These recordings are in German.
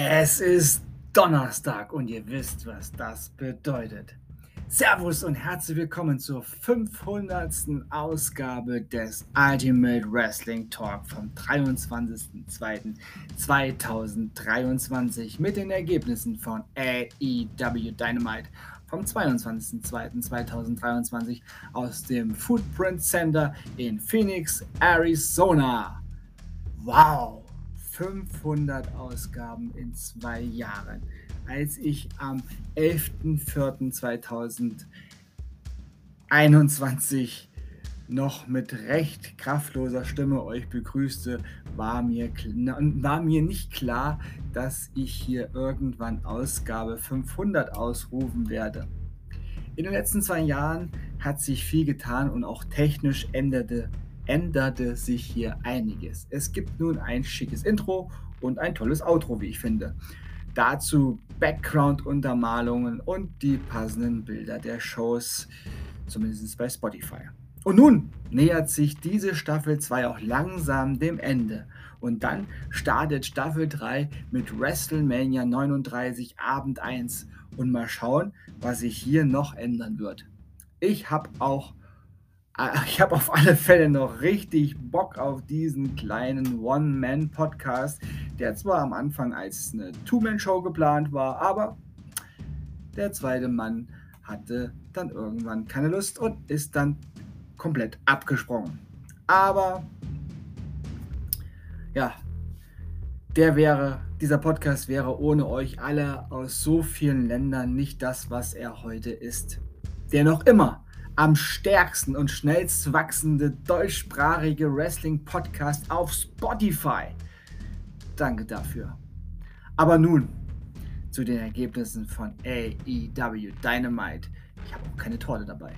Es ist Donnerstag und ihr wisst, was das bedeutet. Servus und herzlich willkommen zur 500. Ausgabe des Ultimate Wrestling Talk vom 23.02.2023 mit den Ergebnissen von AEW Dynamite vom 22.02.2023 aus dem Footprint Center in Phoenix, Arizona. Wow! 500 Ausgaben in zwei Jahren. Als ich am 11.04.2021 noch mit recht kraftloser Stimme euch begrüßte, war mir, war mir nicht klar, dass ich hier irgendwann Ausgabe 500 ausrufen werde. In den letzten zwei Jahren hat sich viel getan und auch technisch änderte änderte sich hier einiges. Es gibt nun ein schickes Intro und ein tolles Outro, wie ich finde. Dazu Background-Untermalungen und die passenden Bilder der Shows, zumindest bei Spotify. Und nun nähert sich diese Staffel 2 auch langsam dem Ende. Und dann startet Staffel 3 mit WrestleMania 39 Abend 1. Und mal schauen, was sich hier noch ändern wird. Ich habe auch ich habe auf alle Fälle noch richtig Bock auf diesen kleinen One-Man-Podcast, der zwar am Anfang als eine Two-Man-Show geplant war, aber der zweite Mann hatte dann irgendwann keine Lust und ist dann komplett abgesprungen. Aber ja, der wäre, dieser Podcast wäre ohne euch alle aus so vielen Ländern nicht das, was er heute ist. Der noch immer am stärksten und schnellst wachsende deutschsprachige Wrestling-Podcast auf Spotify. Danke dafür. Aber nun zu den Ergebnissen von AEW Dynamite. Ich habe auch keine Torte dabei.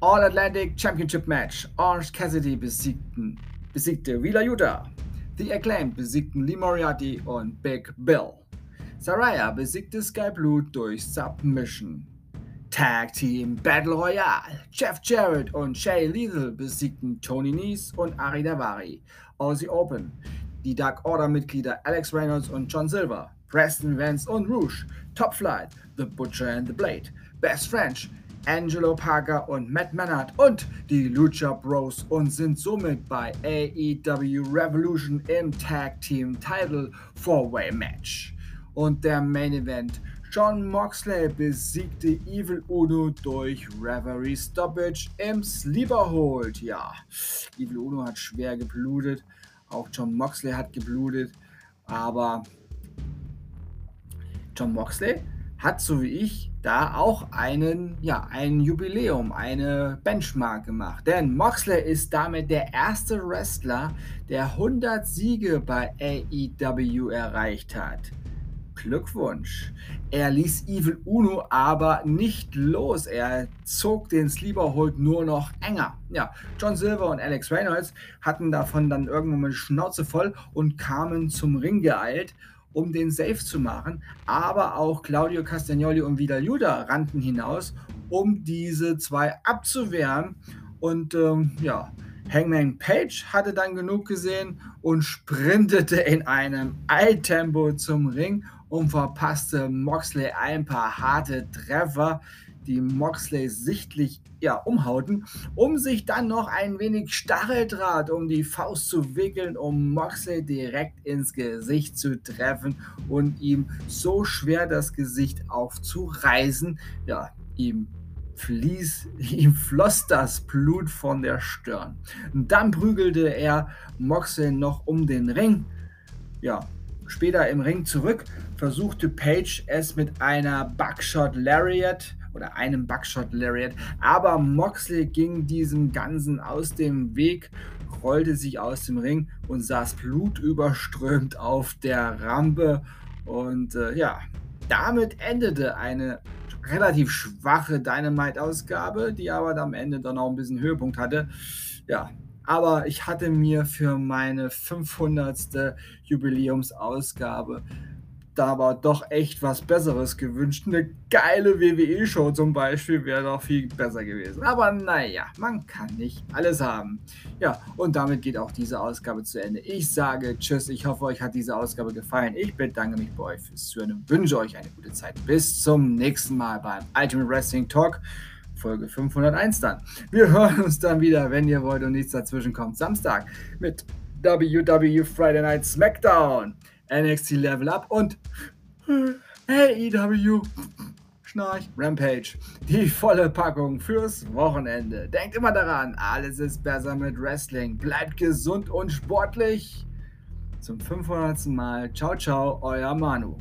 All Atlantic Championship Match. Orange Cassidy besiegten, besiegte Wheeler Yuta. The Acclaimed besiegten Lee Moriarty und Big Bill. Saraya besiegte Sky Blue durch Submission. Tag Team Battle Royale. Jeff Jarrett und Shay Lethal besiegten Tony Nese und Ari Davari. Aussie Open. Die Dark Order-Mitglieder Alex Reynolds und John Silver. Preston Vance und Rouge. Top Flight. The Butcher and the Blade. Best French. Angelo Parker und Matt Mannard und die Lucha Bros und sind somit bei AEW Revolution im Tag Team Title Four-Way Match. Und der Main Event John Moxley besiegte Evil Uno durch Reverie Stoppage im Sleeper Hold. Ja, Evil Uno hat schwer geblutet. Auch John Moxley hat geblutet. Aber John Moxley hat, so wie ich, da auch einen, ja, ein Jubiläum, eine Benchmark gemacht. Denn Moxley ist damit der erste Wrestler, der 100 Siege bei AEW erreicht hat. Glückwunsch. Er ließ Evil Uno aber nicht los. Er zog den Sleeper Hold nur noch enger. Ja, John Silver und Alex Reynolds hatten davon dann irgendwann mal die Schnauze voll und kamen zum Ring geeilt, um den Safe zu machen. Aber auch Claudio Castagnoli und Vidal Juda rannten hinaus, um diese zwei abzuwehren. Und ähm, ja, Hangman Page hatte dann genug gesehen und sprintete in einem Eiltempo zum Ring und verpasste Moxley ein paar harte Treffer, die Moxley sichtlich ja, umhauten, um sich dann noch ein wenig Stacheldraht um die Faust zu wickeln, um Moxley direkt ins Gesicht zu treffen und ihm so schwer das Gesicht aufzureißen, ja, ihm fließ, ihm floss das Blut von der Stirn. Und dann prügelte er Moxley noch um den Ring. Ja, später im Ring zurück, versuchte Page es mit einer Buckshot Lariat oder einem Buckshot Lariat, aber Moxley ging diesem Ganzen aus dem Weg, rollte sich aus dem Ring und saß blutüberströmt auf der Rampe und äh, ja, damit endete eine relativ schwache Dynamite-Ausgabe, die aber am Ende dann auch ein bisschen Höhepunkt hatte. Ja, aber ich hatte mir für meine 500. Jubiläumsausgabe da aber doch echt was Besseres gewünscht. Eine geile WWE-Show zum Beispiel wäre doch viel besser gewesen. Aber naja, man kann nicht alles haben. Ja, und damit geht auch diese Ausgabe zu Ende. Ich sage Tschüss, ich hoffe, euch hat diese Ausgabe gefallen. Ich bedanke mich bei euch fürs Zuhören und wünsche euch eine gute Zeit. Bis zum nächsten Mal beim Ultimate Wrestling Talk. Folge 501 dann. Wir hören uns dann wieder, wenn ihr wollt und nichts dazwischen kommt. Samstag mit WW Friday Night SmackDown. NXT Level Up und AEW Schnarch Rampage. Die volle Packung fürs Wochenende. Denkt immer daran, alles ist besser mit Wrestling. Bleibt gesund und sportlich. Zum 500. Mal. Ciao, ciao, euer Manu.